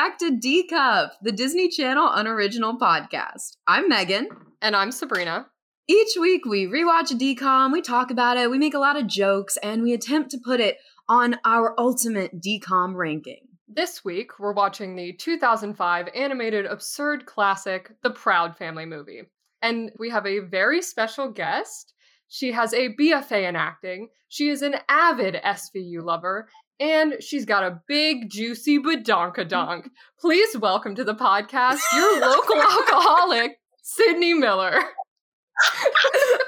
back to D Cup, the Disney Channel unoriginal podcast. I'm Megan. And I'm Sabrina. Each week we rewatch a DCOM, we talk about it, we make a lot of jokes, and we attempt to put it on our ultimate DCOM ranking. This week we're watching the 2005 animated absurd classic, The Proud Family Movie. And we have a very special guest. She has a BFA in acting. She is an avid SVU lover, and she's got a big, juicy badonkadonk. Please welcome to the podcast your local alcoholic, Sydney Miller. oh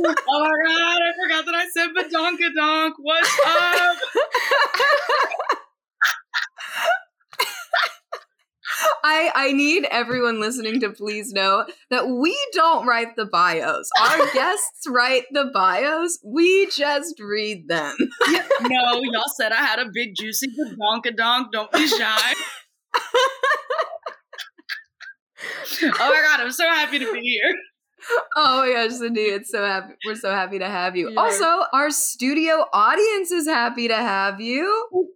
my god, I forgot that I said badonkadonk. What's up? I, I need everyone listening to please know that we don't write the bios. Our guests write the bios. We just read them. no, y'all said I had a big juicy donka donk. Don't be shy. oh my god, I'm so happy to be here. Oh my gosh, Cindy, it's so happy. We're so happy to have you. Yeah. Also, our studio audience is happy to have you.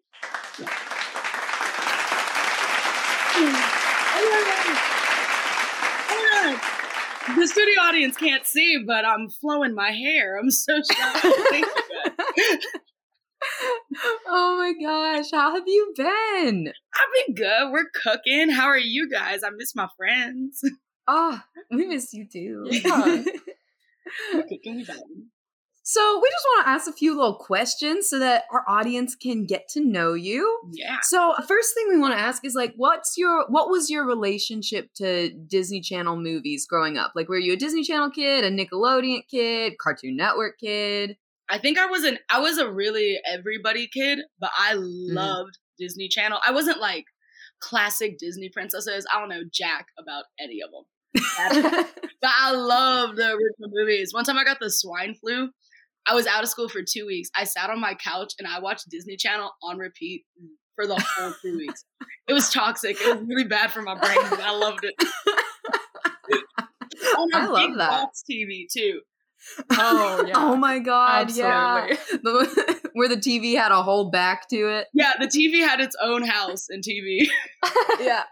The studio audience can't see, but I'm flowing my hair. I'm so shocked. oh my gosh, how have you been? I've been good. We're cooking. How are you guys? I miss my friends. Oh, we miss you too. Yeah. cooking so we just want to ask a few little questions so that our audience can get to know you. Yeah. So first thing we want to ask is like, what's your what was your relationship to Disney Channel movies growing up? Like, were you a Disney Channel kid, a Nickelodeon kid, Cartoon Network kid? I think I was an I was a really everybody kid, but I mm-hmm. loved mm. Disney Channel. I wasn't like classic Disney princesses. I don't know jack about any of them. but I love the original movies. One time I got the swine flu I was out of school for two weeks. I sat on my couch and I watched Disney Channel on repeat for the whole two weeks. It was toxic. It was really bad for my brain, but I loved it. on a I love big that. box TV too. Oh yeah. oh my god, Absolutely. yeah. where the TV had a whole back to it. Yeah, the TV had its own house and TV. yeah.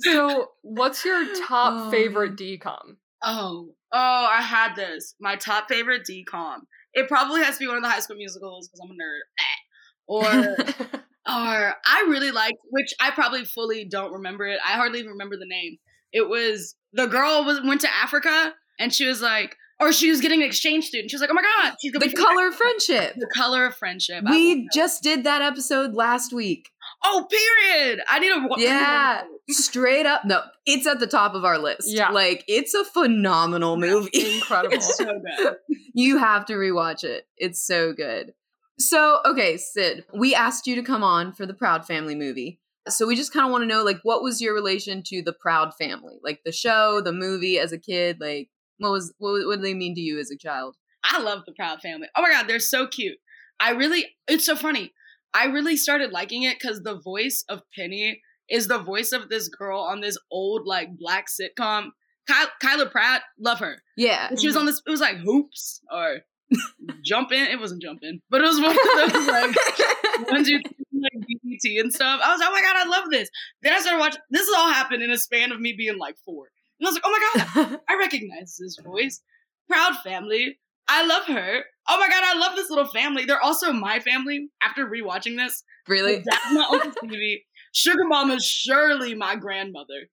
so, what's your top oh. favorite DCOM? Oh, oh, I had this. My top favorite DCOM. It probably has to be one of the High School Musicals because I'm a nerd. Eh. Or, or I really liked, which I probably fully don't remember it. I hardly even remember the name. It was the girl was went to Africa and she was like, or she was getting an exchange student. She was like, "Oh my god, she's the color of friendship." The color of friendship. We just did that episode last week. Oh, period. I need a yeah, straight up. No, it's at the top of our list. Yeah, like it's a phenomenal movie. Incredible, it's so good. you have to rewatch it. It's so good. So, okay, Sid, we asked you to come on for the Proud Family movie. So we just kind of want to know, like, what was your relation to the Proud Family, like the show, the movie, as a kid? Like, what was what, what did they mean to you as a child? I love the Proud Family. Oh my god, they're so cute. I really, it's so funny. I really started liking it because the voice of Penny is the voice of this girl on this old like black sitcom. Ky- Kyla Pratt, love her. Yeah, and she was on mm-hmm. this. It was like Hoops or Jump In. It wasn't jumping, but it was one of those like ones you like BET and stuff. I was like, oh my god, I love this. Then I started watching. This has all happened in a span of me being like four, and I was like, oh my god, I recognize this voice. Proud Family. I love her. Oh my god, I love this little family. They're also my family. After rewatching this, really, that's my Uncle Stevie. Sugar Mama's surely my grandmother.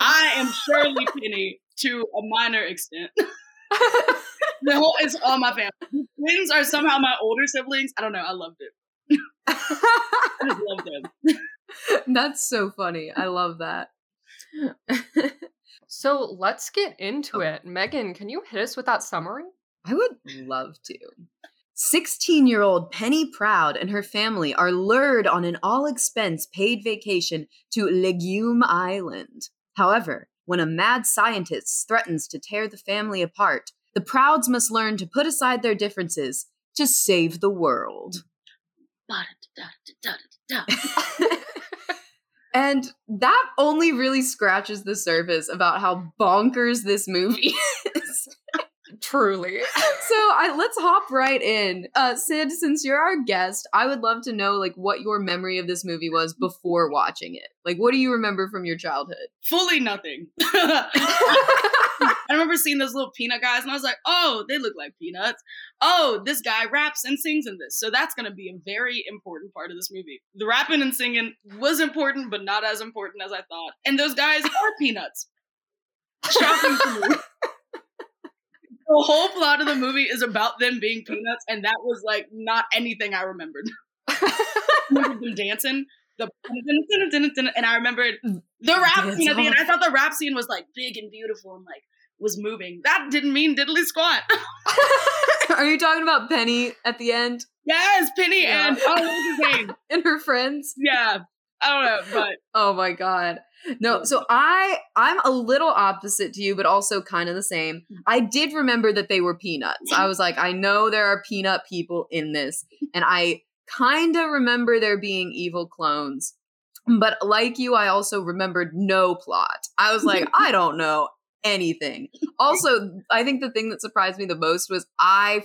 I am Shirley Penny to a minor extent. the whole it's all my family. twins are somehow my older siblings. I don't know. I loved it. I just loved them. That's so funny. I love that. so let's get into it. Megan, can you hit us with that summary? I would love to. 16 year old Penny Proud and her family are lured on an all expense paid vacation to Legume Island. However, when a mad scientist threatens to tear the family apart, the Prouds must learn to put aside their differences to save the world. and that only really scratches the surface about how bonkers this movie is. Truly. so I let's hop right in. Uh Sid, since you're our guest, I would love to know like what your memory of this movie was before watching it. Like what do you remember from your childhood? Fully nothing. I remember seeing those little peanut guys and I was like, oh, they look like peanuts. Oh, this guy raps and sings in this. So that's going to be a very important part of this movie. The rapping and singing was important, but not as important as I thought. And those guys are peanuts. Shocking to me. The whole plot of the movie is about them being peanuts, and that was like not anything I remembered. remember them dancing, the and I remembered mm, the rap scene at the end. I thought the rap scene was like big and beautiful and like was moving. That didn't mean diddly squat. Are you talking about Penny at the end? Yes, Penny yeah. and oh, what's his name? and her friends. Yeah, I don't know, but oh my god. No, so I I'm a little opposite to you, but also kind of the same. Mm. I did remember that they were peanuts. I was like, I know there are peanut people in this, and I kind of remember there being evil clones. But like you, I also remembered no plot. I was like, I don't know anything. Also, I think the thing that surprised me the most was I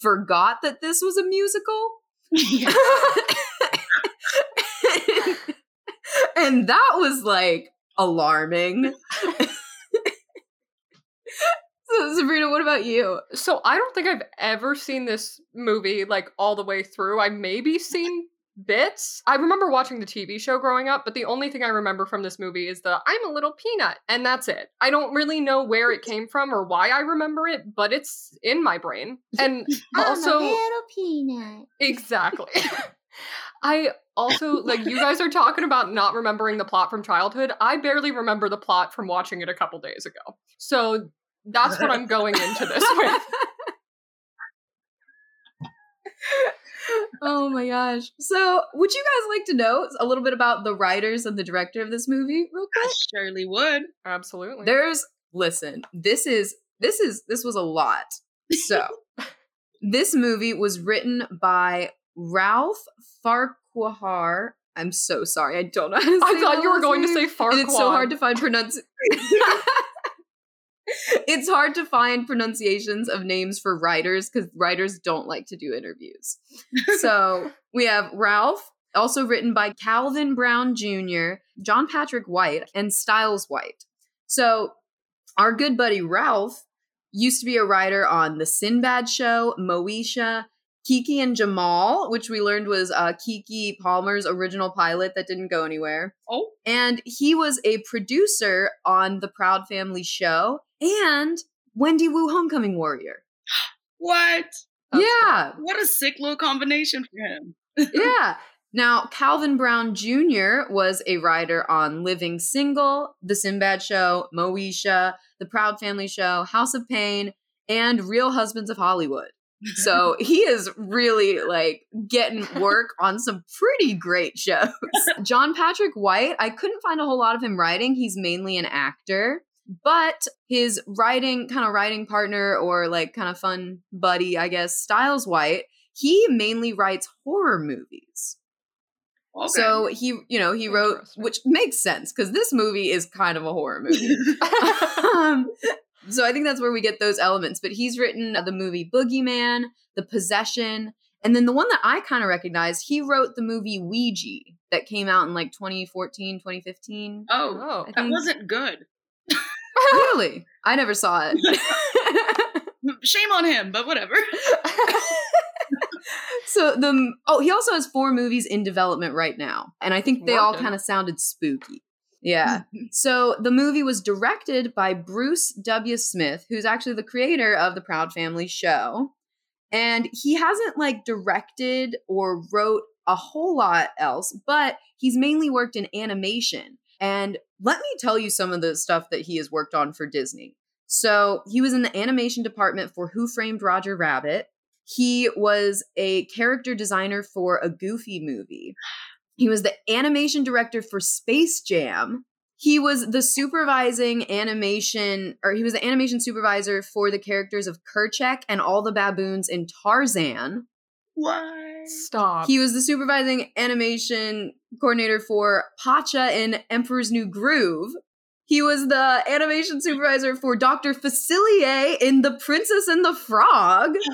forgot that this was a musical. and that was like alarming. so, Sabrina, what about you? So, I don't think I've ever seen this movie like all the way through. I maybe seen bits. I remember watching the TV show growing up, but the only thing I remember from this movie is the I'm a little peanut, and that's it. I don't really know where it came from or why I remember it, but it's in my brain. And also, little peanut. Exactly. I also like you guys are talking about not remembering the plot from childhood. I barely remember the plot from watching it a couple days ago. So that's what I'm going into this with. oh my gosh. So, would you guys like to know a little bit about the writers and the director of this movie real quick? I surely would. Absolutely. There's listen, this is this is this was a lot. So, this movie was written by Ralph Farquhar. I'm so sorry. I don't know. I thought you were going name. to say Farquhar. it's so hard to find pronunciation. it's hard to find pronunciations of names for writers because writers don't like to do interviews. so we have Ralph, also written by Calvin Brown Jr., John Patrick White, and Styles White. So our good buddy Ralph used to be a writer on The Sinbad Show, Moesha, Keke and Jamal, which we learned was uh, Keke Palmer's original pilot that didn't go anywhere. Oh. And he was a producer on The Proud Family show and Wendy Wu Homecoming Warrior. What? That's yeah. Cool. What a sick little combination for him. yeah. Now, Calvin Brown Jr. was a writer on Living Single, The Sinbad Show, Moesha, The Proud Family Show, House of Payne, and Real Husbands of Hollywood. So he is really like getting work on some pretty great shows. John Patrick White, I couldn't find a whole lot of him writing. He's mainly an actor. But his writing, kind of writing partner or like kind of fun buddy, I guess, Styles White, he mainly writes horror movies. Okay. So he, you know, he wrote, which makes sense because this movie is kind of a horror movie. um, so I think that's where we get those elements. But he's written the movie Boogeyman, The Possession, and then the one that I kind of recognize, he wrote the movie Ouija that came out in like 2014, 2015. Oh, oh that wasn't good. really? I never saw it. Shame on him, but whatever. so the oh, he also has four movies in development right now, and I think they all kind of sounded spooky. Yeah. Mm-hmm. so the movie was directed by Bruce W. Smith, who's actually the creator of the Proud Family show. And he hasn't like directed or wrote a whole lot else, but he's mainly worked in animation. And let me tell you some of the stuff that he has worked on for Disney. So he was in the animation department for Who Framed Roger Rabbit. He was a character designer for a Goofy movie. He was the animation director for Space Jam. He was the supervising animation, or he was the animation supervisor for the characters of Kerchak and all the baboons in Tarzan. What? Stop. He was the supervising animation coordinator for Pacha in Emperor's New Groove. He was the animation supervisor for Dr. Facilier in The Princess and the Frog.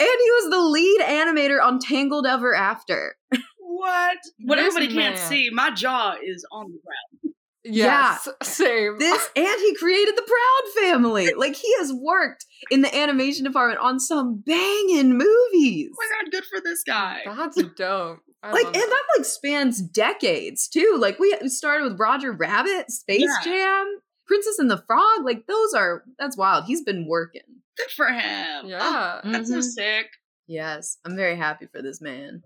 And he was the lead animator on Tangled Ever After. What? What This everybody can't see, my jaw is on the ground. Yes, same. This and he created the Proud Family. Like he has worked in the animation department on some banging movies. Oh my god, good for this guy. That's dope. I Like and that like spans decades too. Like we we started with Roger Rabbit, Space Yeah. Jam, Princess and the Frog. Like those are that's wild. He's been working. Good for him. Yeah. Oh, that's so Mhm. sick. Yes, I'm very happy for this man.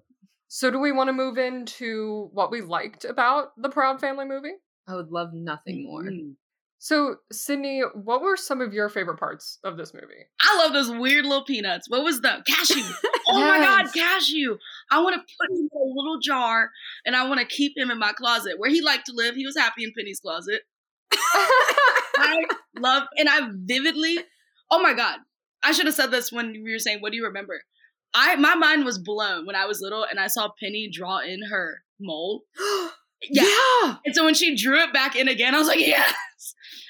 So, do we want to move into what we liked about the Proud Family movie? I would love nothing more. Mm. So, Sydney, what were some of your favorite parts of this movie? I love those weird little peanuts. What was the cashew? Oh my god, cashew! I want to put him in a little jar and I want to keep him in my closet where he liked to live. He was happy in Penny's closet. I love, and I vividly, oh my god, I should have said this when we were saying, "What do you remember?" I my mind was blown when I was little and I saw Penny draw in her mold. Yeah. yeah. And so when she drew it back in again, I was like, yes,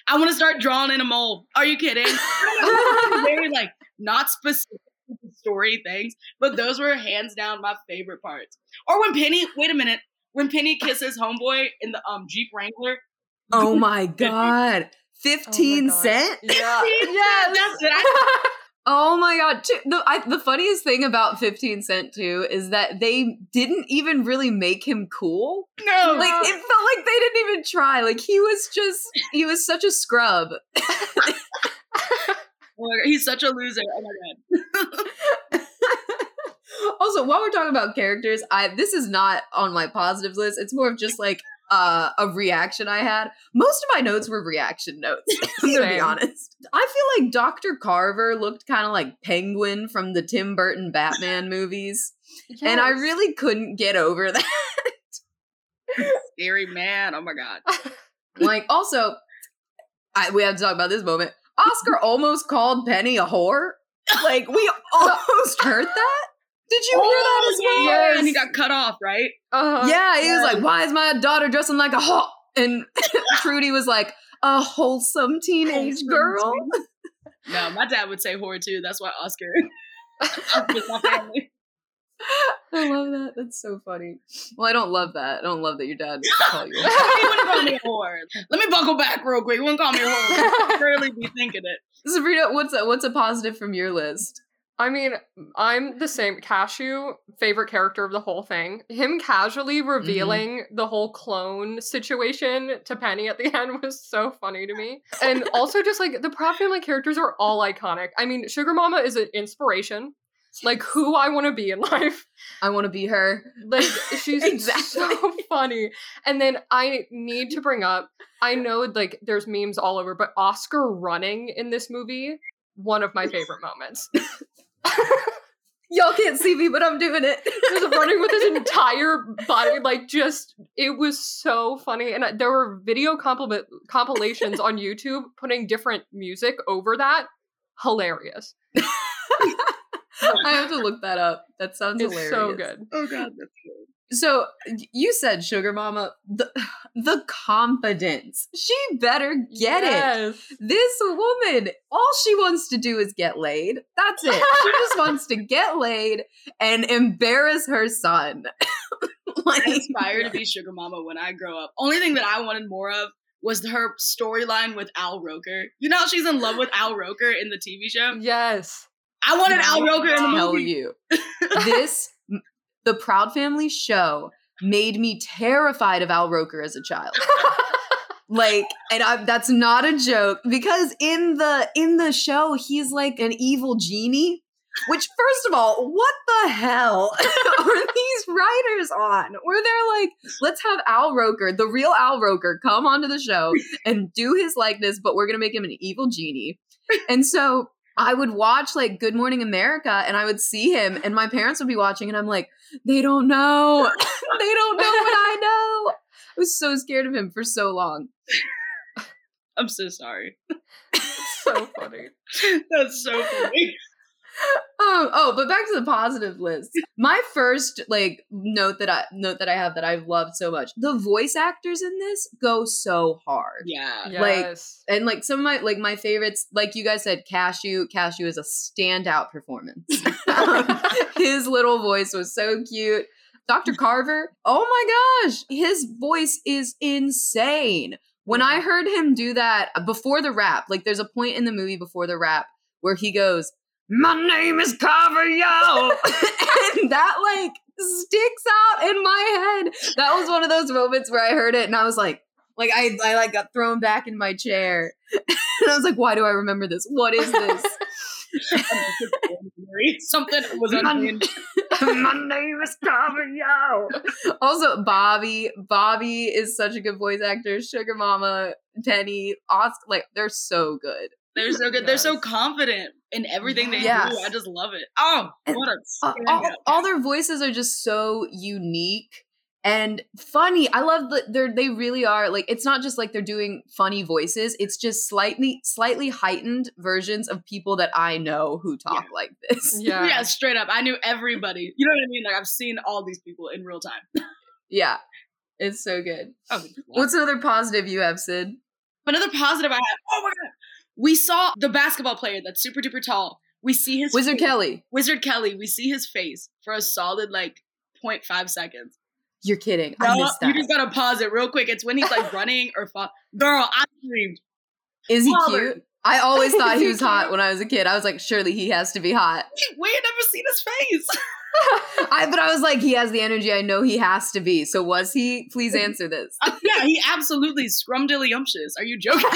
I want to start drawing in a mold. Are you kidding? Very like not specific story things, but those were hands down my favorite parts. Or when Penny, wait a minute, when Penny kisses homeboy in the um Jeep Wrangler. Oh my god. 15 God. cent? Yeah. yes, that's it. I, Oh my god! The I, the funniest thing about Fifteen Cent too is that they didn't even really make him cool. no, Like it felt like they didn't even try. Like he was just he was such a scrub. Oh he's such a loser. Oh my god. also, while we're talking about characters, I this is not on my positives list. It's more of just like uh, a reaction I had. Most of my notes were reaction notes. I'm gonna be honest. I feel like Dr. Carver looked kind of like Penguin from the Tim Burton Batman movies, and I really couldn't get over that. Scary man. Oh my god. like, also, I, we have to talk about this moment. Oscar almost called Penny a whore. Like, we almost heard that. Did you hear that as well? Oh, yeah, Yes. And he got cut off, right? Uh-huh. Yeah, he was like, "Why is my daughter dressing like a hoe?" And Trudy was like, "A wholesome teenage Wholesome girl." No, my dad would say whore too. That's why Oscar. Oscar's my family. I love that. That's so funny. Well, I don't love that. I don't love that your dad call you. he wouldn't call me a whore. Let me buckle back real quick. He wouldn't call me a whore. I'd Surely be thinking it. Sabrina, what's a what's a positive from your list? I mean, I'm the same. Cashew, favorite character of the whole thing. Him casually mm-hmm. revealing the whole clone situation to Penny at the end was so funny to me. And also, just like the Proud Family characters are all iconic. I mean, Sugar Mama is an inspiration. Like who I want to be in life. I want to be her. Like she's Exactly. so funny. And then I need to bring up, I know like there's memes all over, but Oscar running in this movie, one of my favorite moments. Y'all can't see me, but I'm doing it. Just running with his entire body, like just it was so funny. And there were video compil- compilations on YouTube putting different music over that. Hilarious. I have to look that up. That sounds It's hilarious. so good. Oh god, that's good. So you said Sugar Mama, the the confidence. She better get it. yes. This woman, all she wants to do is get laid. That's it. She just wants to get laid and embarrass her son. like, I aspire to be Sugar Mama when I grow up. Only thing that I wanted more of was her storyline with Al Roker. You know how she's in love with Al Roker in the TV show? Yes. I wanted Al Roker in the tell you, this the Proud Family show made me terrified of Al Roker as a child. like and I, that's not a joke because in the in the show he's like an evil genie which first of all what the hell are these writers on where they're like let's have al roker the real al roker come onto the show and do his likeness but we're gonna make him an evil genie and so I would watch like Good Morning America and I would see him and my parents would be watching and I'm like, they don't know. they don't know what I know. I was so scared of him for so long. I'm so sorry. so funny. That's so funny. Oh, oh, but back to the positive list. My first like note that I note that I have that I've loved so much. The voice actors in this go so hard. Yeah. Like, Yes. And like some of my like my favorites, like you guys said, Cashew. Cashew is a standout performance. his little voice was so cute. Dr. Carver, oh my gosh, his voice is insane. When I heard him do that before the rap, like there's a point in the movie before the rap where he goes, My name is Carver, yo. and that like sticks out in my head. That was one of those moments where I heard it and I was like, like I, I like got thrown back in my chair. and I was like, why do I remember this? What is this? Something was unhinged. My name is Carver Yo. Also, Bobby. Bobby is such a good voice actor. Sugar Mama, Penny, Oscar, like they're so good. They're so good. They're so confident in everything they Yes. do. I just love it. Oh, And what a Uh, all, all their voices are just so unique and funny. I love that they're they really are like it's not just like they're doing funny voices. It's just slightly slightly heightened versions of people that I know who talk like this. Yeah. Yeah, straight up. I knew everybody. You know what I mean? Like I've seen all these people in real time. Yeah. It's so good. Oh, What's another positive you have, Sid? another positive I have? Oh my god, we saw the basketball player that's super duper tall. We see his Wizard face- Kelly. Wizard Kelly. We see his face for a solid like 0.5 seconds. You're kidding. I missed you just gotta pause it real quick. It's when he's like running or fall. Girl, I screamed. Is he cute? I always thought he was hot when I was a kid. I was like, surely he has to be hot. We had never seen his face. I, but I was like, he has the energy. I know he has to be. So was he? Please answer this. Uh, yeah, he absolutely scrumdiddlyumptious. Are you joking?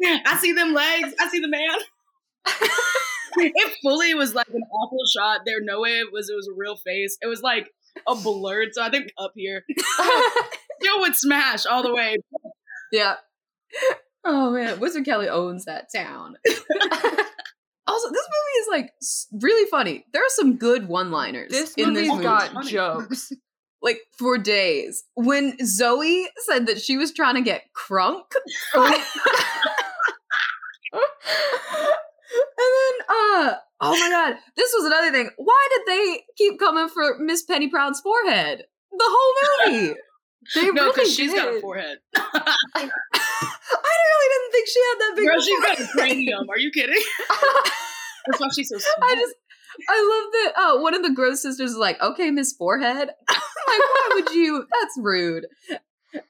I see them legs. I see the man. it fully was like an awful shot. There, no way it was. It was a real face. It was like a blurred. So I think up here, Joe would smash all the way. yeah. Oh man, Wizard Kelly owns that town. also, this movie is like really funny. There are some good one-liners this in movie's this movie. got Funny. jokes. like for days. When Zoe said that she was trying to get crunk, And then, uh, oh my god, this was another thing. Why did they keep coming for Miss Penny Proud's forehead? The whole movie. They No, really because she's got a forehead. I really didn't think she had that big. Girl, of a she's got a cranium. Are you kidding? That's why she's so small. I just, I love that. Oh, one of the Gross sisters is like, "Okay, Miss Forehead." like, why would you? That's rude.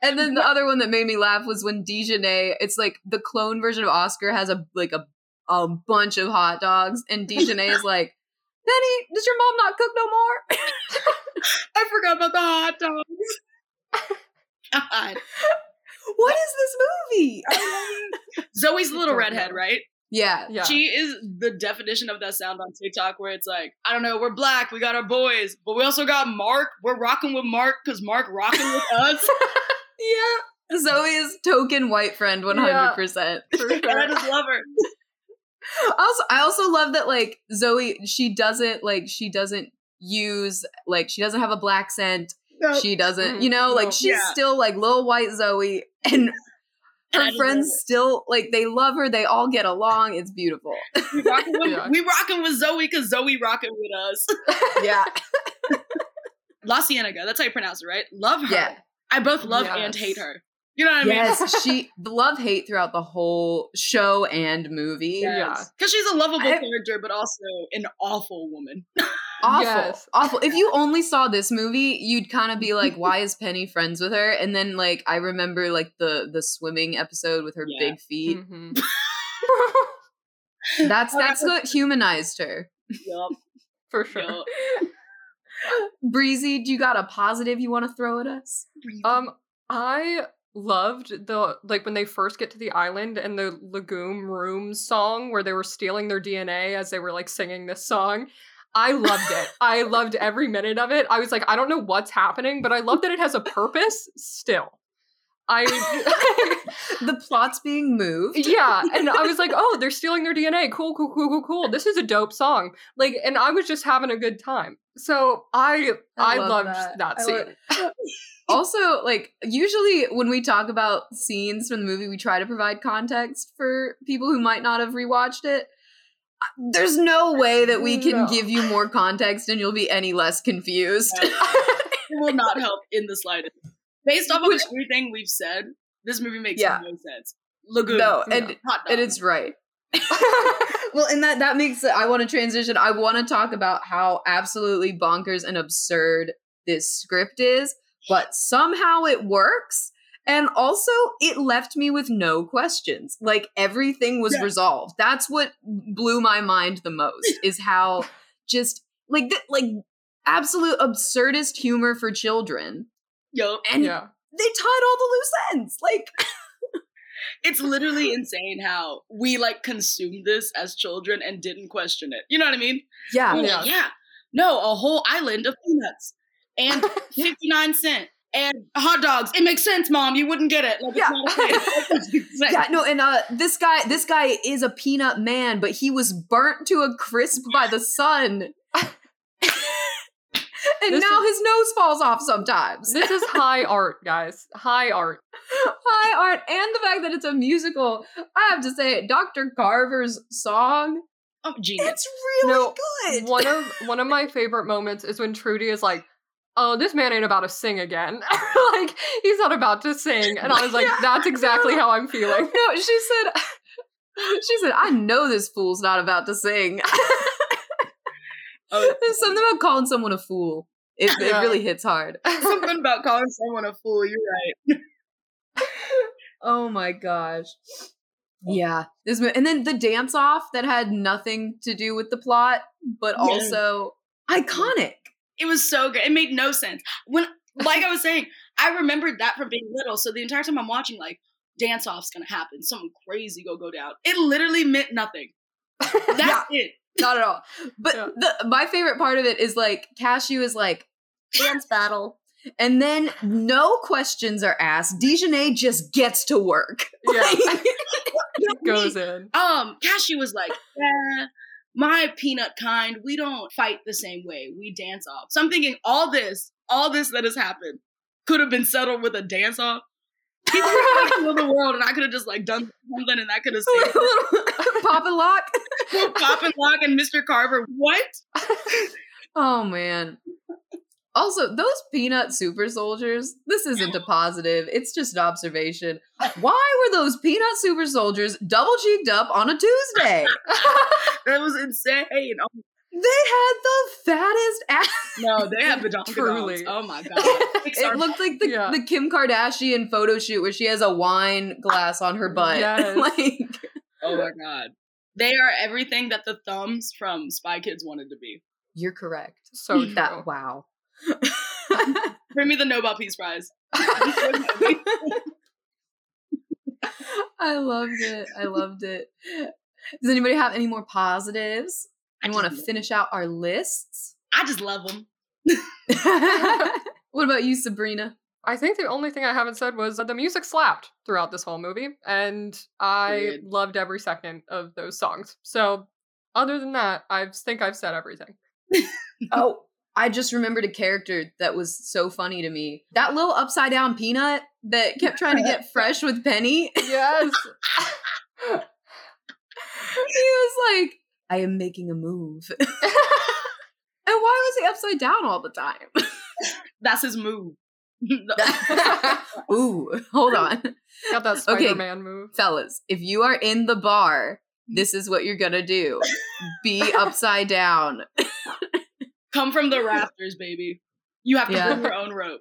And then the other one that made me laugh was when Dijonay. It's like the clone version of Oscar has a like a a bunch of hot dogs, and Dijonay is like, "Penny, does your mom not cook no more?" I forgot about the hot dogs. God. what is this movie? Zoe's the little redhead, right? Yeah, Yeah. She is the definition of that sound on TikTok where it's like, I don't know, we're black, we got our boys, but we also got Mark. We're rocking with Mark because Mark rocking with us. Yeah. Zoe is token white friend, one hundred percent. For and I just love her. also i also love that like zoe she doesn't like she doesn't use like she doesn't have a black scent No, she doesn't you know like no. she's Yeah. still like little white zoe and her friends still like they love her they all get along it's beautiful we rocking with, Yeah. we rocking with Zoe because Zoe rocking with us. yeah La Cienega, that's how you pronounce it, right? Love her. yeah I both love and hate her. You know what I mean? yes she love hate throughout the whole show and movie Yeah. Because she's a lovable I- character, but also an awful woman. awful Yes. awful if you only saw this movie you'd kind of be like why is penny friends with her and then like i remember like the the swimming episode with her Yeah. big feet Mhm. That's that's what humanized her. yup. For sure. yup. Breezy, do you got a positive you want to throw at us? Um, I loved the like when they first get to the island and the legume room song where they were stealing their DNA as they were like singing this song. I loved it. I loved every minute of it. I was like, I don't know what's happening, but I love that it has a purpose still. I the plot's being moved. yeah, and I was like, oh, they're stealing their DNA. Cool, cool, cool, cool, cool. This is a dope song. Like, and I was just having a good time. So I I, I love loved that. that, scene. also, like usually when we talk about scenes from the movie, we try to provide context for people who might not have rewatched it. There's no way that we can No. give you more context and you'll be any less confused. It will not help in the slightest. Based off of Which- everything we've said, this movie makes Yeah. no sense. Lagoon. no, and and it's right. well, and that that makes it, I want to transition. I want to talk about how absolutely bonkers and absurd this script is, but somehow it works. And also, it left me with no questions. Like everything was Yeah. resolved. That's what blew my mind the most. Is how just like th- like absolute absurdist humor for children, Yo, and yeah. they tied all the loose ends. Like it's literally insane how we like consumed this as children and didn't question it. You know what I mean? yeah, We're Yeah. like, yeah. No, a whole island of peanuts and 59 cent and hot dogs. It makes sense, mom. You wouldn't get it. Like, it's Yeah. not a. It. Yeah, no, and uh this guy this guy is a peanut man, but he was burnt to a crisp by the sun. and This now his nose falls off sometimes. This is high art, guys. High art. high art and the fact that it's a musical. I have to say Dr. Carver's song, Oh, genius. it's really No, good. One of one of my favorite moments is when Trudy is like, "Oh, this man ain't about to sing again. like he's not about to sing." And I was like, "That's exactly how I'm feeling." no, she said she said, I know this fool's not about to sing. Oh, There's something about calling someone a fool. It, Yeah. it really hits hard. something about calling someone a fool. You're right. Oh my gosh. Yeah. This and then the dance off that had nothing to do with the plot, but Yeah. also mm-hmm. iconic. It was so good. It made no sense. When, like I was saying, I remembered that from being little. So the entire time I'm watching, like, dance off's gonna happen. Something crazy go go down. It literally meant nothing. That's it. Not at all. But Yeah. the my favorite part of it is like Cashew is like dance battle. And then no questions are asked. Dijonay just gets to work. Yeah. Like, Goes in. Um, Cashew was like, yeah, my peanut kind, we don't fight the same way. We dance off. So I'm thinking all this, all this that has happened could have been settled with a dance off. Have the world and I could have just like done something and that could have saved Pop and lock. Pop and Lock and Mr. Carver. What? Oh man. Also, those peanut super soldiers, this isn't a positive. It's just an observation. Why were those peanut super soldiers double cheeked up on a Tuesday? That was insane. Oh, They had the fattest ass. no, they have the donkey Truly. dogs. Oh my god. It looked like the, Yeah. the Kim Kardashian photo shoot where she has a wine glass on her butt. Yes. like, oh my god. They are everything that the thumbs from Spy Kids wanted to be. you're correct. So true. That wow. Bring me the Nobel Peace Prize. I loved it. I loved it. Does anybody have any more positives? I I want to finish out our lists. I just love them. what about you, Sabrina? I think the only thing I haven't said was that the music slapped throughout this whole movie, and I loved every second of those songs. So, other than that, I think I've said everything. Oh, I just remembered a character that was so funny to me. That little upside down peanut that kept trying to get fresh with Penny. Yes. he was like, I am making a move. and why was he upside down all the time? That's his move. Ooh, hold on. Got that Spider Man move. Fellas, if you are in the bar, mm-hmm. this is what you're gonna do. Be upside down. Come from the rafters, baby. You have to Yeah. bring your own rope.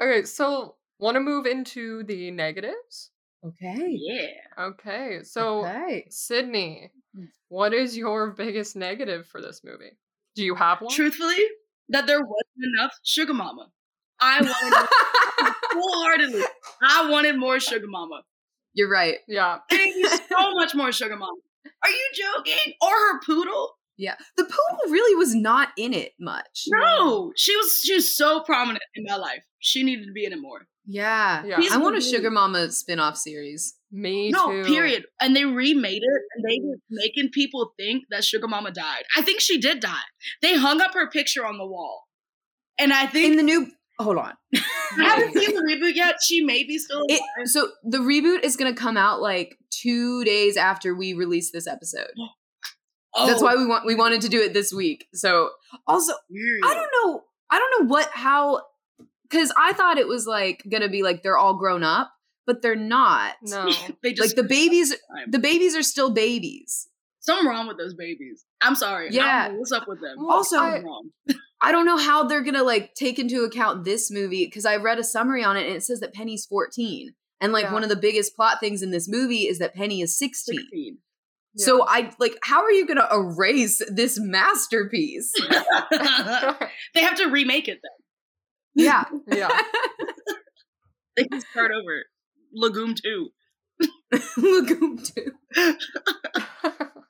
Okay, so want to move into the negatives? Okay. Yeah. Okay, so okay. Sydney, what is your biggest negative for this movie? Do you have one? Truthfully, that there wasn't enough Sugar Mama. I wanted wholeheartedly. I wanted more Sugar Mama. You're right. Yeah. I need so much more Sugar Mama. Are you joking? Or her poodle? Yeah. The poodle really was not in it much. No, she was she was so prominent in my life. She needed to be in it more. Yeah. Yeah. I want a Sugar Lagoon. Mama spin-off series. Me no, too. period. And they remade it, and they were making people think that Sugar Mama died. I think she did die. They hung up her picture on the wall, and I think In the new Hold on. I haven't seen the reboot yet. She may be still alive. It, so the reboot is going to come out like 2 days after we release this episode. oh, That's why we want we wanted to do it this week. So also weird. I don't know. I don't know what how because I thought it was like gonna be like they're all grown up, but they're not. No. they just Like the babies, time. the babies are still babies. something wrong with those babies. I'm sorry. I don't Yeah. know what's up with them? Also, I- wrong. I don't know how they're gonna like take into account this movie because I read a summary on it and it says that Penny's 14. And like Yeah. one of the biggest plot things in this movie is that Penny is 16. 16. So I like how are you gonna erase this masterpiece? they have to remake it then. yeah. yeah. They can start over. Legume 2. Legume 2.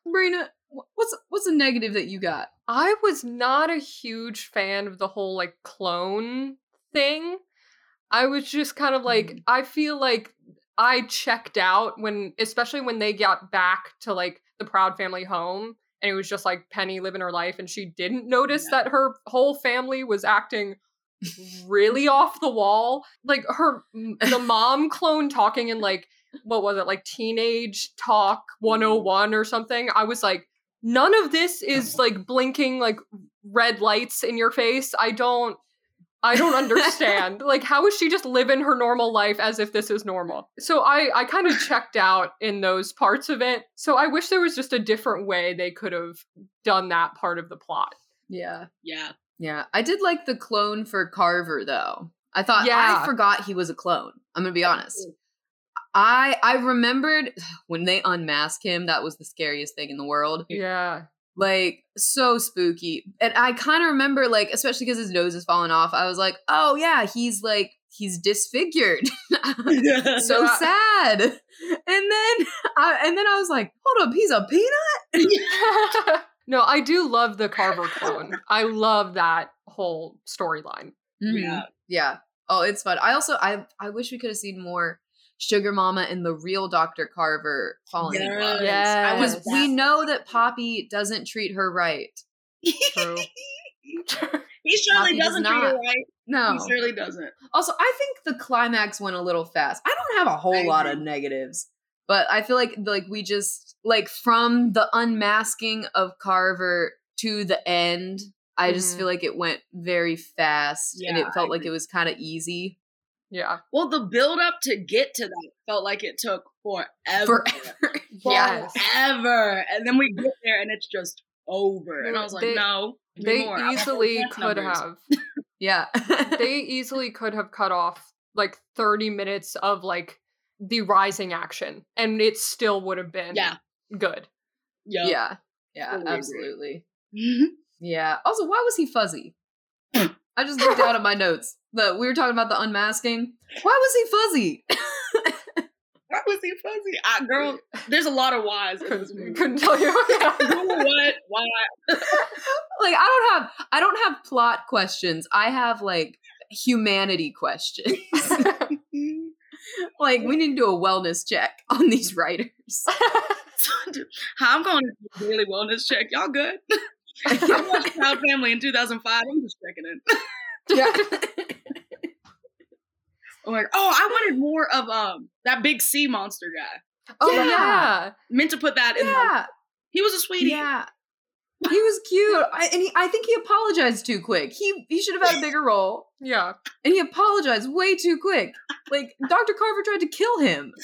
Brina, what's what's a negative that you got? I was not a huge fan of the whole like clone thing. I was just kind of like Mm. I feel like I checked out when especially when they got back to like the Proud family home and it was just like Penny living her life and she didn't notice Yeah. that her whole family was acting really off the wall. Like her the mom clone talking in like what was it like teenage talk 101 or something. I was like none of this is like blinking like red lights in your face. I don't I don't understand. like how is she just living her normal life as if this is normal? So I I kind of checked out in those parts of it. So I wish there was just a different way they could have done that part of the plot. Yeah. Yeah. Yeah. I did like the clone for Carver though. I thought Yeah. I forgot he was a clone. I'm gonna be honest. I I remembered when they unmasked him, that was the scariest thing in the world. Yeah. Like so spooky. And I kind of remember like especially because his nose is falling off, I was like, "Oh yeah, he's like he's disfigured." so Yeah. sad. And then I and then I was like, "Hold up, he's a peanut?" No, I do love the Carver clone. I love that whole storyline. Yeah. Mm-hmm. Yeah. Oh, it's fun. I also I I wish we could have seen more Sugar Mama and the real Dr. Carver falling in love. Yes. I was Because we know that Poppy doesn't treat her right. True. he surely Poppy does doesn't treat her right. No. He surely doesn't. Also, I think the climax went a little fast. I don't have a whole I lot of negatives, but I feel like like we just like from the unmasking of Carver to the end, I just Mhm. feel like it went very fast and it felt like it was kind of easy. Yeah. Well, the build up to get to that felt like it took forever. Forever. Yes. Forever. And then we get there and it's just over. And I was like, They- no. They more. Easily could numbers. have. yeah. They easily could have cut off like 30 minutes of like the rising action and it still would have been Yeah. good. Yup. Yeah. Yeah, Totally absolutely. Mhm. Yeah. Also, why was he fuzzy? I just looked down at my notes. The we were talking about the unmasking. Why was he fuzzy? Why was he fuzzy? I, girl, there's a lot of whys in this Couldn't, movie. couldn't tell you. What? Why? like I don't have I don't have plot questions. I have like humanity questions. like we need to do a wellness check on these writers. I'm going to do a daily wellness check. Y'all good? I watched Proud Family in 2005. I'm just checking in. yeah. I'm like, oh, I wanted more of um that big sea monster guy. oh Yeah. yeah. Meant to put that in. The, yeah. he was a sweetie. Yeah. He was cute. I, and he, I think he apologized too quick. He he should have had a bigger role. Yeah. And he apologized way too quick. Like Dr. Carver tried to kill him.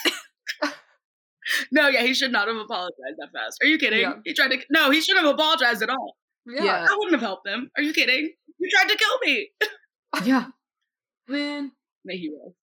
No, yeah, he should not have apologized that fast. Are you kidding? Yeah. He tried to. No, he shouldn't have apologized at all. Yeah. Yeah. I wouldn't have helped him. Are you kidding? You tried to kill me. Yeah. Man. The hero.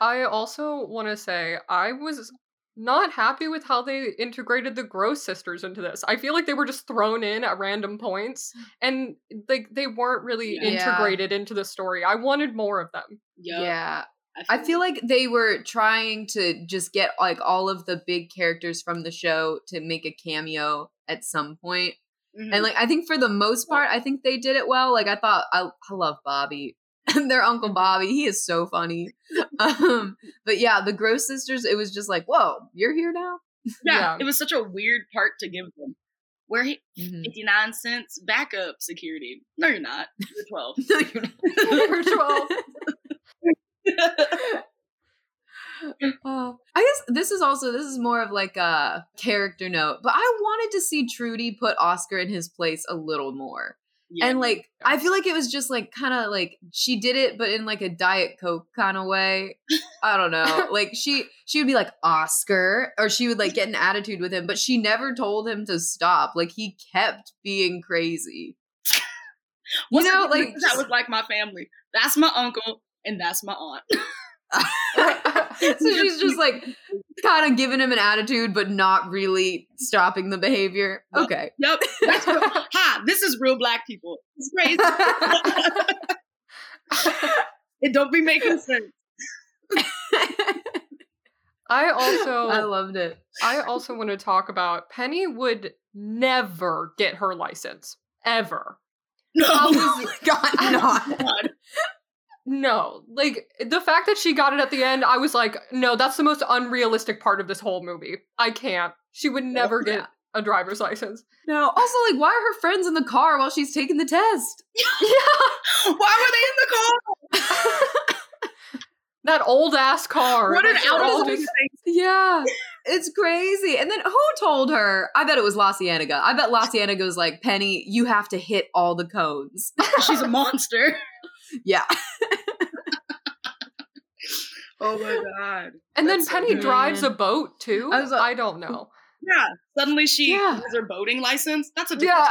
I also want to say I was not happy with how they integrated the Gross sisters into this. I feel like they were just thrown in at random points and like they weren't really Yeah. integrated into the story. I wanted more of them. Yup. Yeah. I feel like they were trying to just get like all of the big characters from the show to make a cameo at some point. Mhm. And like I think for the most part, I think they did it well. Like I thought I, I love Bobby. And their Uncle Bobby, he is so funny. Um, but yeah, the Gross Sisters, it was just like, whoa, you're here now? yeah, Yeah. it was such a weird part to give them. Where he Mhm. 59 cents backup security. No, you're not. You're 12. No, you're not. You're 12. Oh. I guess this is also this is more of like a character note, but I wanted to see Trudy put Oscar in his place a little more. Yeah. And like I feel like it was just like kind of like she did it but in like a diet coke kind of way. I don't know. like she she would be like Oscar or she would like get an attitude with him, but she never told him to stop. Like he kept being crazy. You know, like that was like my family. That's my uncle and that's my aunt. so she's just like kind of giving him an attitude but not really stopping the behavior. Yep. Okay. Yep. That's real. Hi, this is real black people. It's crazy. it don't be making sense. I also I loved it. I also want to talk about Penny would never get her license. Ever. No. Oh my god, oh not. No. Like the fact that she got it at the end, I was like, no, that's the most unrealistic part of this whole movie. I can't. She would never Yeah. get a driver's license. No. Also, like, why are her friends in the car while she's taking the test? Yeah. Why were they in the car? That old ass car. What an out just- Yeah. It's crazy. And then who told her? I bet it was La Cienega. I bet La Cienega was like, Penny, you have to hit all the cones. She's a monster. Yeah. Oh my god. And then That's so Penny drives a boat too. I like- I don't know. Yeah. Suddenly she Yeah. has her boating license. That's a different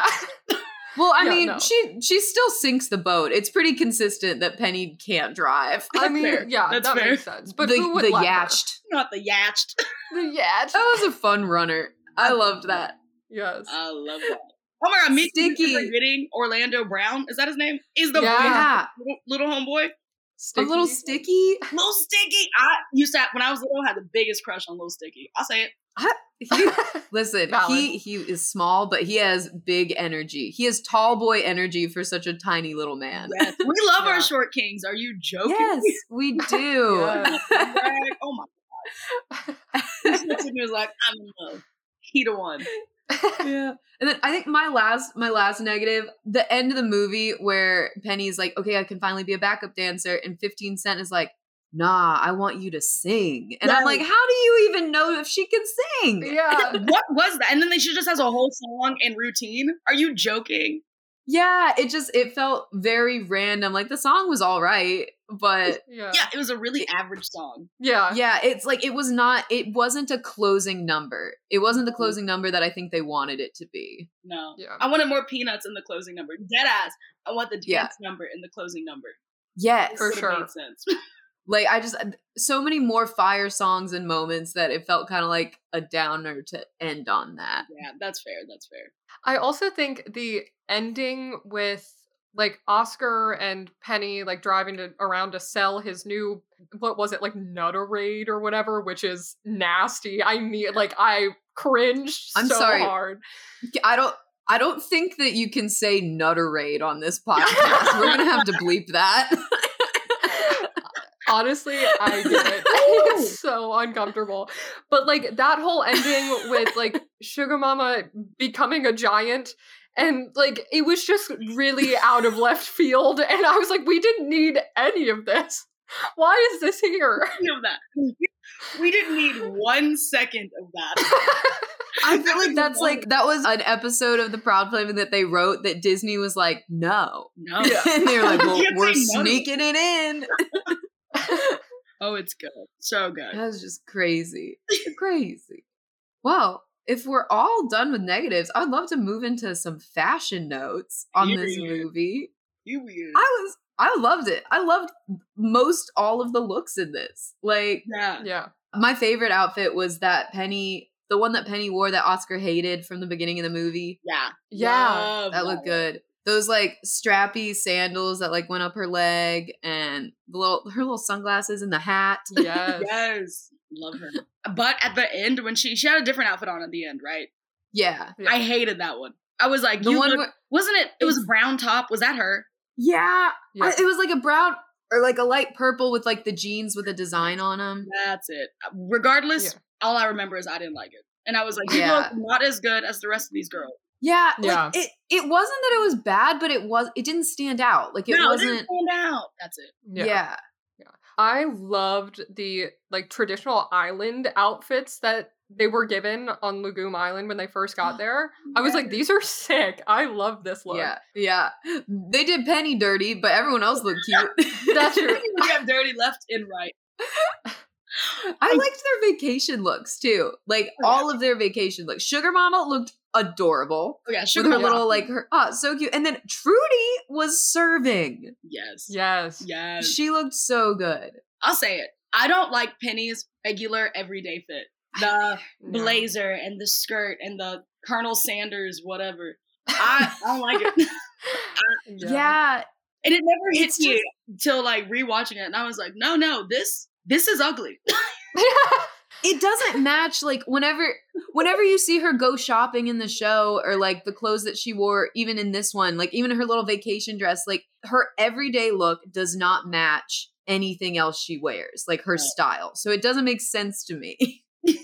Yeah. Well, I Yeah, mean, no. she she still sinks the boat. It's pretty consistent that Penny can't drive. I mean, fair. yeah, That's that fair. makes sense. But the who would the let her? yacht. not the yacht. The yacht. That was a fun runner. I loved that. Yes. I love that. Oh my god, me Sticky. forgetting Orlando Brown. Is that his name? Is the Yeah. Little, little homeboy? A little sticky. Little Sticky. I used to when I was little I had the biggest crush on Little Sticky. I'll say it. He, listen, Valid. he he is small, but he has big energy. He has tall boy energy for such a tiny little man. Yes. We love Yeah. our short kings. Are you joking? Yes, we do. Yes. Oh my god. He looks at me and was like, I'm in love. He the one. yeah. And then I think my last my last negative, the end of the movie where Penny's like, okay, I can finally be a backup dancer, and 15 Cent is like, nah, I want you to sing. And I'm like, how do you even know if she can sing? yeah. What was that? And then she just has a whole song and routine. Are you joking? Yeah, it just it felt very random. Like the song was all right, but Yeah. Yeah, it was a really average song. Yeah. yeah, it's like it was not it wasn't a closing number. It wasn't the mm-hmm. closing number that I think they wanted it to be. No. Yeah. I wanted more peanuts in the closing number. Dead ass. I want the dance Yeah. number in the closing number. Yes. For Would've sure. Made sense. Like I just so many more fire songs and moments that it felt kind of like a downer to end on that. yeah, that's fair. That's fair. I also think the ending with like Oscar and Penny like driving to, around to sell his new what was it like Nutterade or whatever, which is nasty. I mean, like I cringed I'm so sorry. hard. I don't I don't think that you can say Nutterade on this podcast. We're gonna have to bleep that. Honestly, I did it. it's so uncomfortable. But like that whole ending with like Sugar Mama becoming a giant and like it was just really out of left field and I was like we didn't need any of this. Why is this here? Any of that. We didn't need one second of that. I feel like that's like that was an episode of the Proud Family that they wrote that Disney was like, no. No. and they were like, well, we're say no sneaking it in. Oh, it's good. So good. That was just crazy. crazy. Well, if we're all done with negatives, I'd love to move into some fashion notes on this Period. movie. You weird. I was I loved it. I loved most all of the looks in this. Like yeah. yeah. my favorite outfit was that Penny, the one that Penny wore that Oscar hated from the beginning of the movie. Yeah. Yeah. Love That looked good. Those like strappy sandals that like went up her leg and the little her little sunglasses and the hat. Yes. Yes. Love her. But at the end, when she she had a different outfit on at the end, right? Yeah. Yeah. I hated that one. I was like, The you one look- where, wasn't it? It was a brown top. Was that her? yeah, Yeah. I- it was like a brown or like a light purple with like the jeans with a design on them. That's it. Uh, regardless, Yeah. all I remember is I didn't like it, and I was like, you Yeah. look not as good as the rest of these girls. Yeah, Yeah. like it. It wasn't that it was bad, but it was. It didn't stand out. Like it no, wasn't. didn't stand out. That's it. yeah. yeah. I loved the like traditional island outfits that they were given on Legume Island when they first got there. I was like, these are sick. I love this look. Yeah, yeah. They did Penny dirty, but everyone else looked cute. That's true. we have dirty left and right. I liked their vacation looks too. Like all of their vacation looks. Sugar Mama looked adorable Oh yeah, with sugar her mama. little like her oh so cute. And then Trudy was serving. Yes. Yes. Yes. She looked so good. I'll say it. I don't like Penny's regular everyday fit. The No. blazer and the skirt and the Colonel Sanders whatever. I, I don't like it. Yeah, And it never hits me till like rewatching it, and I was like, no, no, this this is ugly. It doesn't match like whenever whenever you see her go shopping in the show or like the clothes that she wore even in this one like even her little vacation dress like her everyday look does not match anything else she wears like her Right. style so it doesn't make sense to me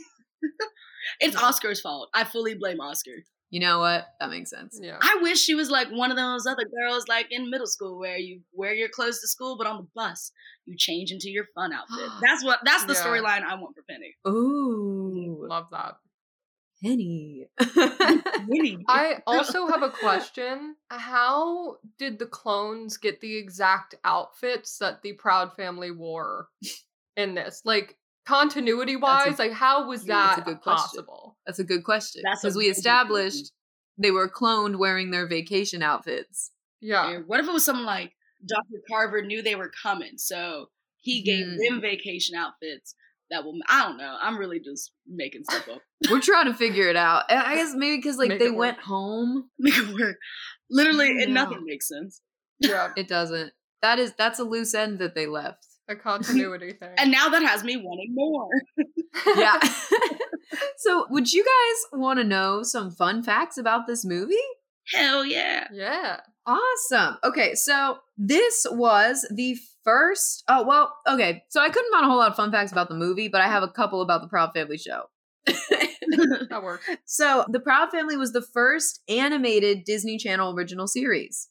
It's Oscar's fault. I fully blame Oscar. You know what that makes sense yeah. I wish she was like one of those other girls, like in middle school, where you wear your clothes to school, but on the bus you change into your fun outfit. That's what. That's the Yeah. storyline I want for Penny. ooh Love that. penny Penny. I also have a question. How did the clones get the exact outfits that the Proud family wore in this? Like continuity wise, a- like how was Yeah, that's that a good question. possible? that's a good question because we very good established they were cloned wearing their vacation outfits Yeah. Or What if it was something like Dr. Carver knew they were coming, so he gave Hmm. them vacation outfits that will. I don't know. I'm really just making stuff up. we're trying to figure it out And i guess maybe because like Make they went home Make it work. Literally, and nothing makes sense. Yeah. It doesn't. That is that's a loose end that they left. A continuity thing. And now that has me wanting more. Yeah. so, would you guys want to know some fun facts about this movie? Hell yeah. yeah. Awesome. Okay, so this was the first. Oh, well, okay. So I couldn't find a whole lot of fun facts about the movie, but I have a couple about the Proud Family show. That works. so, The Proud Family was the first animated Disney Channel original series.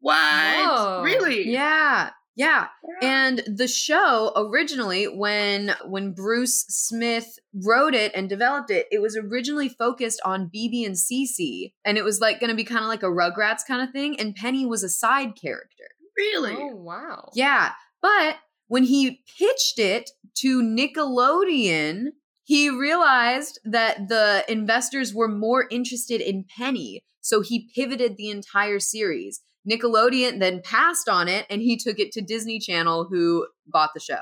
what? Whoa. Really? Yeah. Yeah. And the show originally when when Bruce Smith wrote it and developed it, it was originally focused on BeBe and Cece and it was like going to be kind of like a Rugrats kind of thing and Penny was a side character. Really? Oh wow. Yeah. But when he pitched it to Nickelodeon, he realized that the investors were more interested in Penny, so he pivoted the entire series. Nickelodeon then passed on it and he took it to Disney Channel, who bought the show.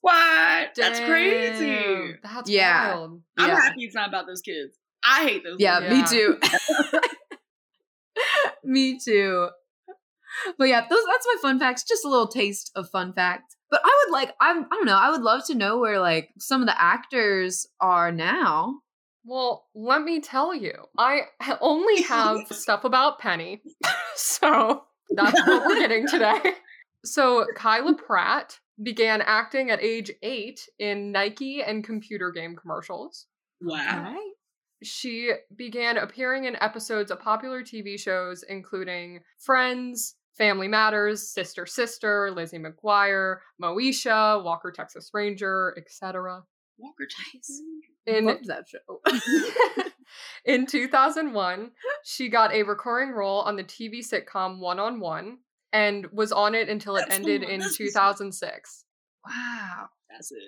What? That's crazy. That's Yeah. wild. I'm Yeah. happy it's not about those kids. I hate those. Yeah, little me too. me too. But yeah, those that's my fun facts. Just a little taste of fun fact. But I would like I'm I don't know, I would love to know where like some of the actors are now. Well, let me tell you, I only have stuff about Penny. so that's what we're getting today. So Kyla Pratt began acting at age eight in Nike and computer game commercials. Wow. She began appearing in episodes of popular TV shows, including Friends, Family Matters, Sister Sister, Lizzie McGuire, Moesha, Walker Texas Ranger, etc. Walker Texas. In Loved that show. in 2001, she got a recurring role on the TV sitcom One on One and was on it until it That's ended in 2006. Wow. That's it.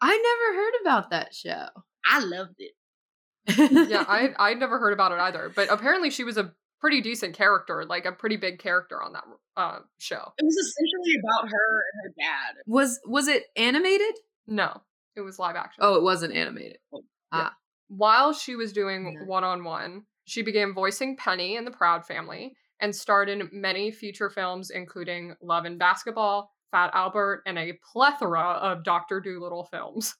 I never heard about that show. I loved it. Yeah, I I'd never heard about it either, but apparently she was a pretty decent character, like a pretty big character on that uh, show. It was essentially about her and her dad. was was it animated? No, it was live action. Oh, it wasn't animated. While she was doing one on one, she began voicing Penny in the Proud Family and starred in many feature films, including Love and Basketball, Fat Albert, and a plethora of Doctor Dolittle films.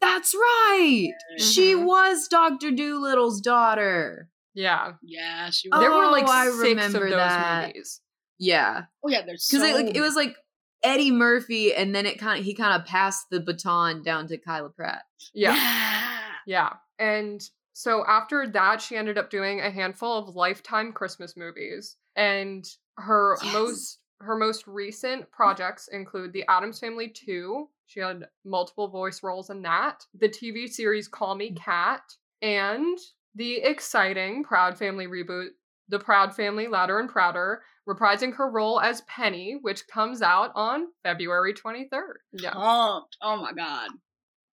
That's right. She Mhm. was Dr. Dolittle's daughter. Yeah. Yeah, she Oh, was. there were like I six of those that. movies. Yeah, Oh yeah, there's so because it, like it was like Eddie Murphy, and then it kind of he kind of passed the baton down to Kyla Pratt. Yeah. yeah. Yeah. And so after that, she ended up doing a handful of lifetime Christmas movies. And her Yes. most her most recent projects include The Addams Family 2. She had multiple voice roles in that. The TV series Call Me mm. Kat and the exciting Proud Family reboot, The Proud Family Louder and Prouder, reprising her role as Penny, which comes out on February 23rd. Yeah. Pumped. Oh my god.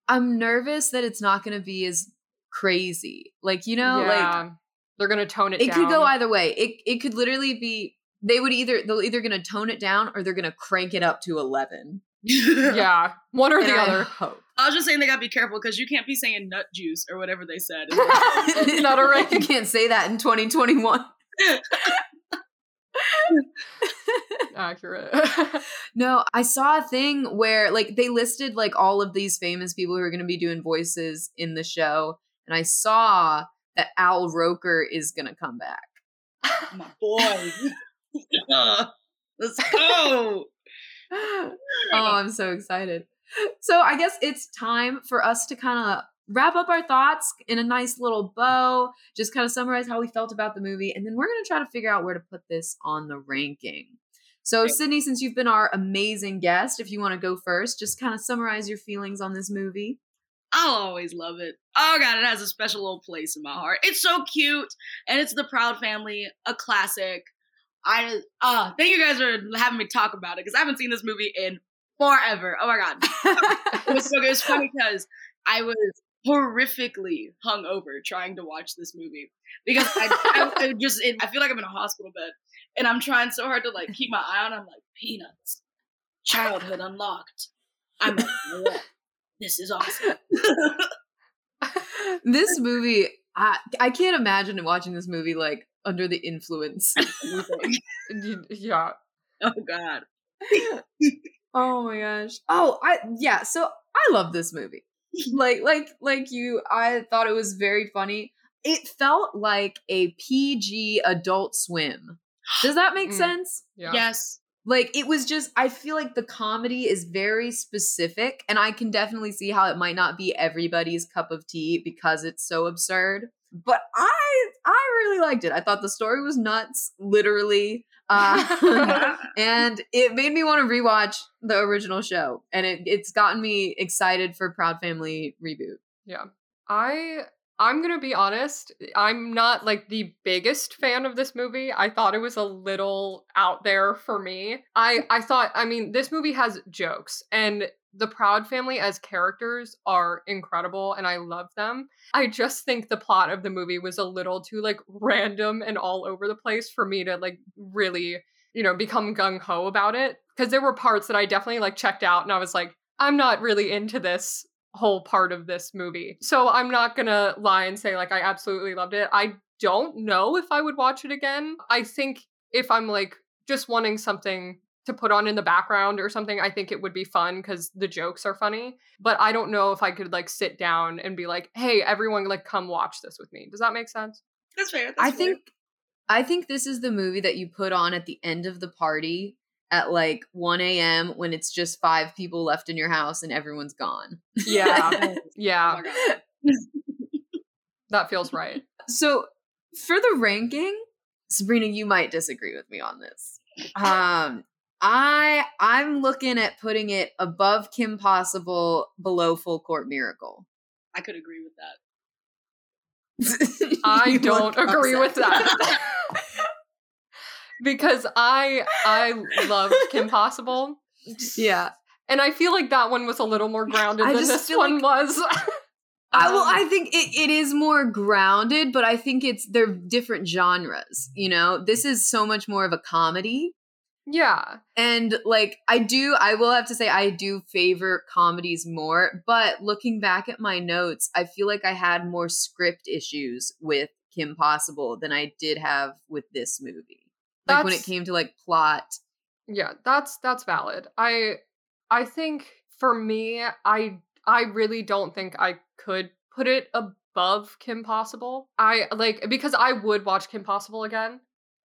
I'm nervous that it's not going to be as crazy. Like you know, like. They're gonna tone it, it down. could go either way. It it could literally be they would either they're either going to tone it down or they're going to crank it up to eleven. yeah, one or And the I other. hope. I was just saying they gotta be careful because you can't be saying nut juice or whatever they said. Not a ring. You can't say that in 2021. Accurate. No, I saw a thing where like they listed like all of these famous people who are going to be doing voices in the show, and I saw that Al Roker is going to come back. Oh my boy. Let's go. Oh. oh, I'm so excited. So I guess it's time for us to kind of wrap up our thoughts in a nice little bow, just kind of summarize how we felt about the movie, and then we're going to try to figure out where to put this on the ranking. So, Okay. Sydney, since you've been our amazing guest, if you want to go first, just kind of summarize your feelings on this movie. I'll always love it. Oh god, it has a special little place in my heart. It's so cute, and it's the Proud Family, a classic. I uh thank you guys for having me talk about it because I haven't seen this movie in forever. Oh my god, it was so good. It was funny because I was horrifically hungover trying to watch this movie because I, I, I just it, I feel like I'm in a hospital bed and I'm trying so hard to like keep my eye on. I'm like peanuts, childhood unlocked. I'm like, this is awesome. this movie, I, I can't imagine watching this movie like under the influence. Yeah. oh god. Oh my gosh. Oh, I yeah, so I love this movie. Like like like you I thought it was very funny. It felt like a PG adult swim. Does that make Mm. sense? Yeah. Yes. Like it was just I feel like the comedy is very specific and I can definitely see how it might not be everybody's cup of tea because it's so absurd. But I I really liked it. I thought the story was nuts, literally. Uh, and it made me want to rewatch the original show and it, it's gotten me excited for proud family reboot Yeah. I I'm going to be honest, I'm not like the biggest fan of this movie. I thought it was a little out there for me. I I thought I mean, this movie has jokes and the Proud family as characters are incredible and I love them. I just think the plot of the movie was a little too like random and all over the place for me to like really, you know, become gung ho about it because there were parts that I definitely like checked out and I was like I'm not really into this whole part of this movie. So I'm not gonna lie and say like I absolutely loved it. I don't know if I would watch it again. I think if I'm like just wanting something to put on in the background or something, I think it would be fun because the jokes are funny. But I don't know if I could like sit down and be like, hey, everyone, like come watch this with me. Does that make sense? That's fair. That's i fair. think i think this is the movie that you put on at the end of the party at like 1 a.m when it's just five people left in your house and everyone's gone Yeah. Oh yeah. my God. That feels right. so for the ranking sabrina you might disagree with me on this um i i'm looking at putting it above kim possible below full court miracle I could agree with that. I don't look agree with that. because I I loved Kim Possible. yeah And I feel like that one was a little more grounded I than this feel one was. I, well, Um, I think it, it is more grounded, but I think it's they're different genres. You know, this is so much more of a comedy, yeah. and like I do, I will have to say I do favor comedies more. But looking back at my notes, I feel like I had more script issues with Kim Possible than I did have with this movie. Like when it came to like plot. Yeah, that's that's valid. I I think for me, I I really don't think I could put it above Kim Possible. I like because I would watch Kim Possible again.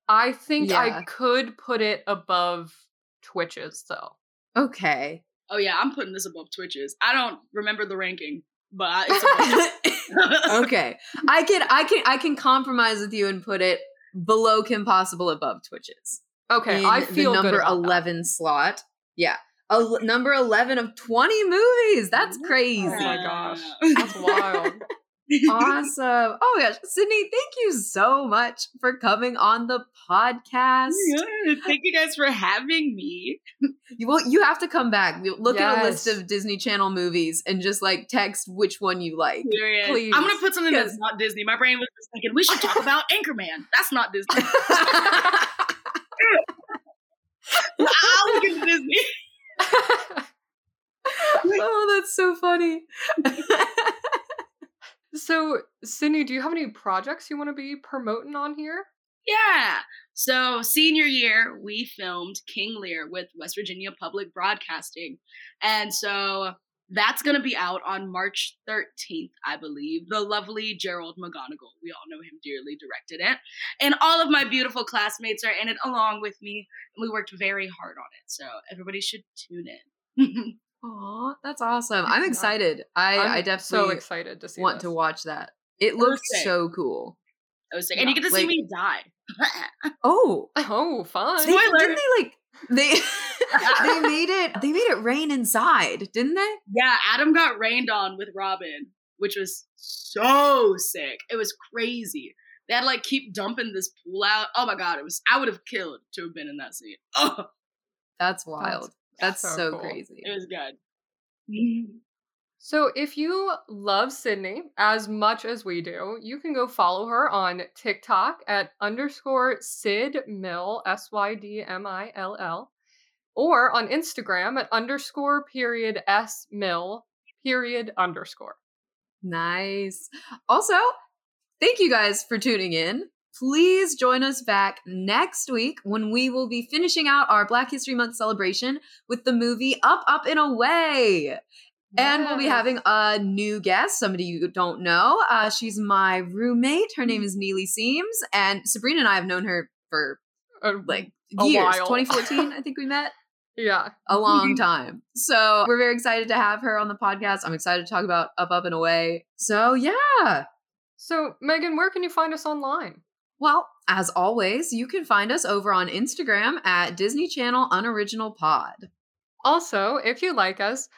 I think Yeah. I could put it above Twitches though. Okay. Oh yeah, I'm putting this above Twitches. I don't remember the ranking, but I- it's okay. I can I can I can compromise with you and put it below Kim Possible above Twitches. Okay, in I feel the good number about that. 11 slot. Yeah. A, number 11 of 20 movies. That's crazy. Oh my gosh. That's wild. awesome. Oh my gosh. Sydney, thank you so much for coming on the podcast. Yeah, Thank you guys for having me. You will you have to come back. Look at a list of Disney Channel movies and just like text which one you like. Please. I'm gonna put something that's not Disney. My brain was just thinking we should talk about Anchorman. That's not Disney. I'll look into Disney. oh, that's so funny. so, Sydney, do you have any projects you want to be promoting on here? Yeah. So senior year, we filmed King Lear with West Virginia Public Broadcasting, and so that's gonna be out on March 13th, I believe. The lovely Gerald McGonigal, we all know him dearly, directed it, and all of my beautiful classmates are in it along with me, and we worked very hard on it. So everybody should tune in. Aw, that's awesome. I'm excited. I, I'm I so excited to see want this. to watch that. It looks so cool. I was and you get to see Like- me die. Oh, Oh, fun! they, Spoiler. didn't they like they they made it they made it rain inside, didn't they? Yeah, Adam got rained on with Robin, which was so sick. It was crazy. They had to like keep dumping this pool out. Oh my god, it was I would have killed to have been in that scene. Oh, That's wild. That's, so so, cool. crazy. it was good. Mm-hmm. So, if you love Sydney as much as we do, you can go follow her on TikTok at underscore Sid Mill, S Y D M I L L, or on Instagram at underscore period S Mill period underscore. Nice. Also, thank you guys for tuning in. Please join us back next week when we will be finishing out our Black History Month celebration with the movie Up, Up, and Away. And we'll be having a new guest, somebody you don't know. Uh, she's my roommate. Her name is Neely Seams. And Sabrina and I have known her for like A years. while. 2014, I think we met. yeah. A long time. So we're very excited to have her on the podcast. I'm excited to talk about Up, Up, and Away. So yeah. So, Megan, where can you find us online? Well, as always, you can find us over on Instagram at Disney Channel Unoriginal Pod. Also, if you like us,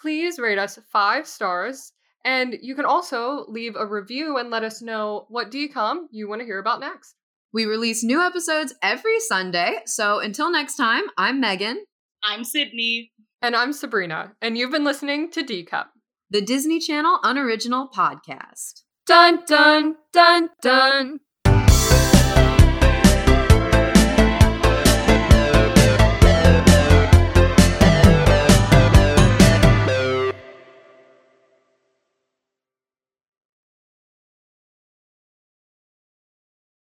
please rate us five stars. And you can also leave a review and let us know what DCOM you want to hear about next. We release new episodes every Sunday. So until next time, I'm Megan, I'm Sydney. And I'm Sabrina, and you've been listening to D Cup. the Disney Channel Unoriginal Podcast. Dun dun dun dun.